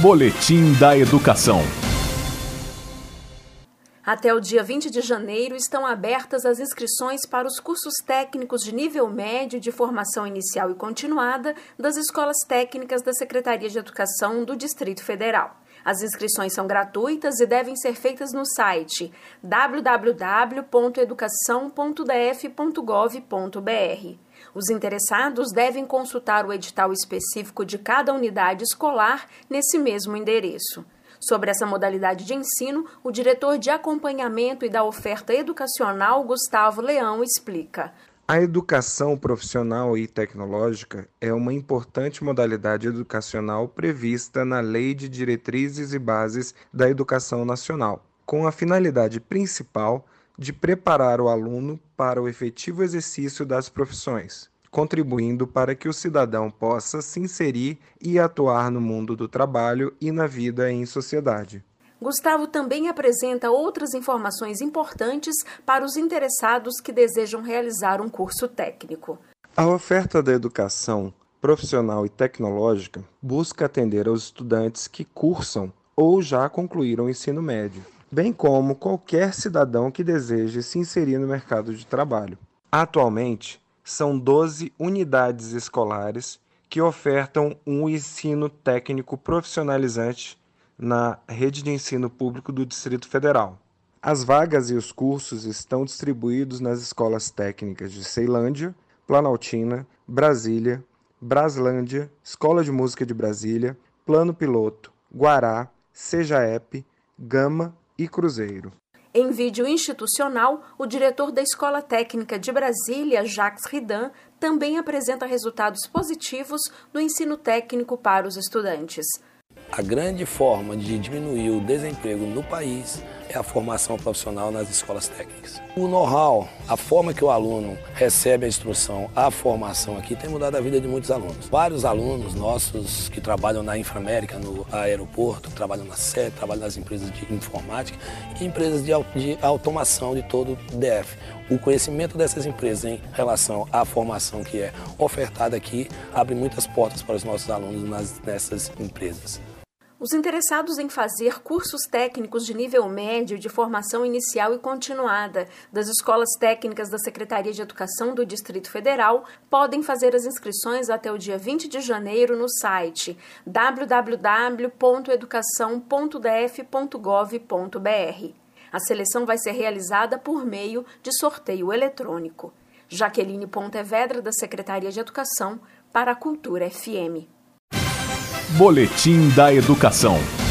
Boletim da Educação. Até o dia 20 de janeiro estão abertas as inscrições para os cursos técnicos de nível médio de formação inicial e continuada das escolas técnicas da Secretaria de Educação do Distrito Federal. As inscrições são gratuitas e devem ser feitas no site www.educação.df.gov.br. Os interessados devem consultar o edital específico de cada unidade escolar nesse mesmo endereço. Sobre essa modalidade de ensino, o diretor de acompanhamento e da oferta educacional, Gustavo Leão, explica. A educação profissional e tecnológica é uma importante modalidade educacional prevista na Lei de Diretrizes e Bases da Educação Nacional, com a finalidade principal de preparar o aluno para o efetivo exercício das profissões, contribuindo para que o cidadão possa se inserir e atuar no mundo do trabalho e na vida em sociedade. Gustavo também apresenta outras informações importantes para os interessados que desejam realizar um curso técnico. A oferta da educação profissional e tecnológica busca atender aos estudantes que cursam ou já concluíram o ensino médio, bem como qualquer cidadão que deseje se inserir no mercado de trabalho. Atualmente, são 12 unidades escolares que ofertam um ensino técnico profissionalizante na rede de ensino público do Distrito Federal. As vagas e os cursos estão distribuídos nas escolas técnicas de Ceilândia, Planaltina, Brasília, Braslândia, Escola de Música de Brasília, Plano Piloto, Guará, Sejaep, Gama e Cruzeiro. Em vídeo institucional, o diretor da Escola Técnica de Brasília, Jacques Ridan, também apresenta resultados positivos no ensino técnico para os estudantes. A grande forma de diminuir o desemprego no país é a formação profissional nas escolas técnicas. O know-how, a forma que o aluno recebe a instrução, a formação aqui tem mudado a vida de muitos alunos. Vários alunos nossos que trabalham na Inframérica, no aeroporto, trabalham na SED, trabalham nas empresas de informática e empresas de, de automação de todo o DF. O conhecimento dessas empresas em relação à formação que é ofertada aqui abre muitas portas para os nossos alunos nas, nessas empresas. Os interessados em fazer cursos técnicos de nível médio de formação inicial e continuada das escolas técnicas da Secretaria de Educação do Distrito Federal podem fazer as inscrições até o dia 20 de janeiro no site www.educação.df.gov.br. A seleção vai ser realizada por meio de sorteio eletrônico. Jaqueline Pontevedra, da Secretaria de Educação, para a Cultura FM. Boletim da Educação.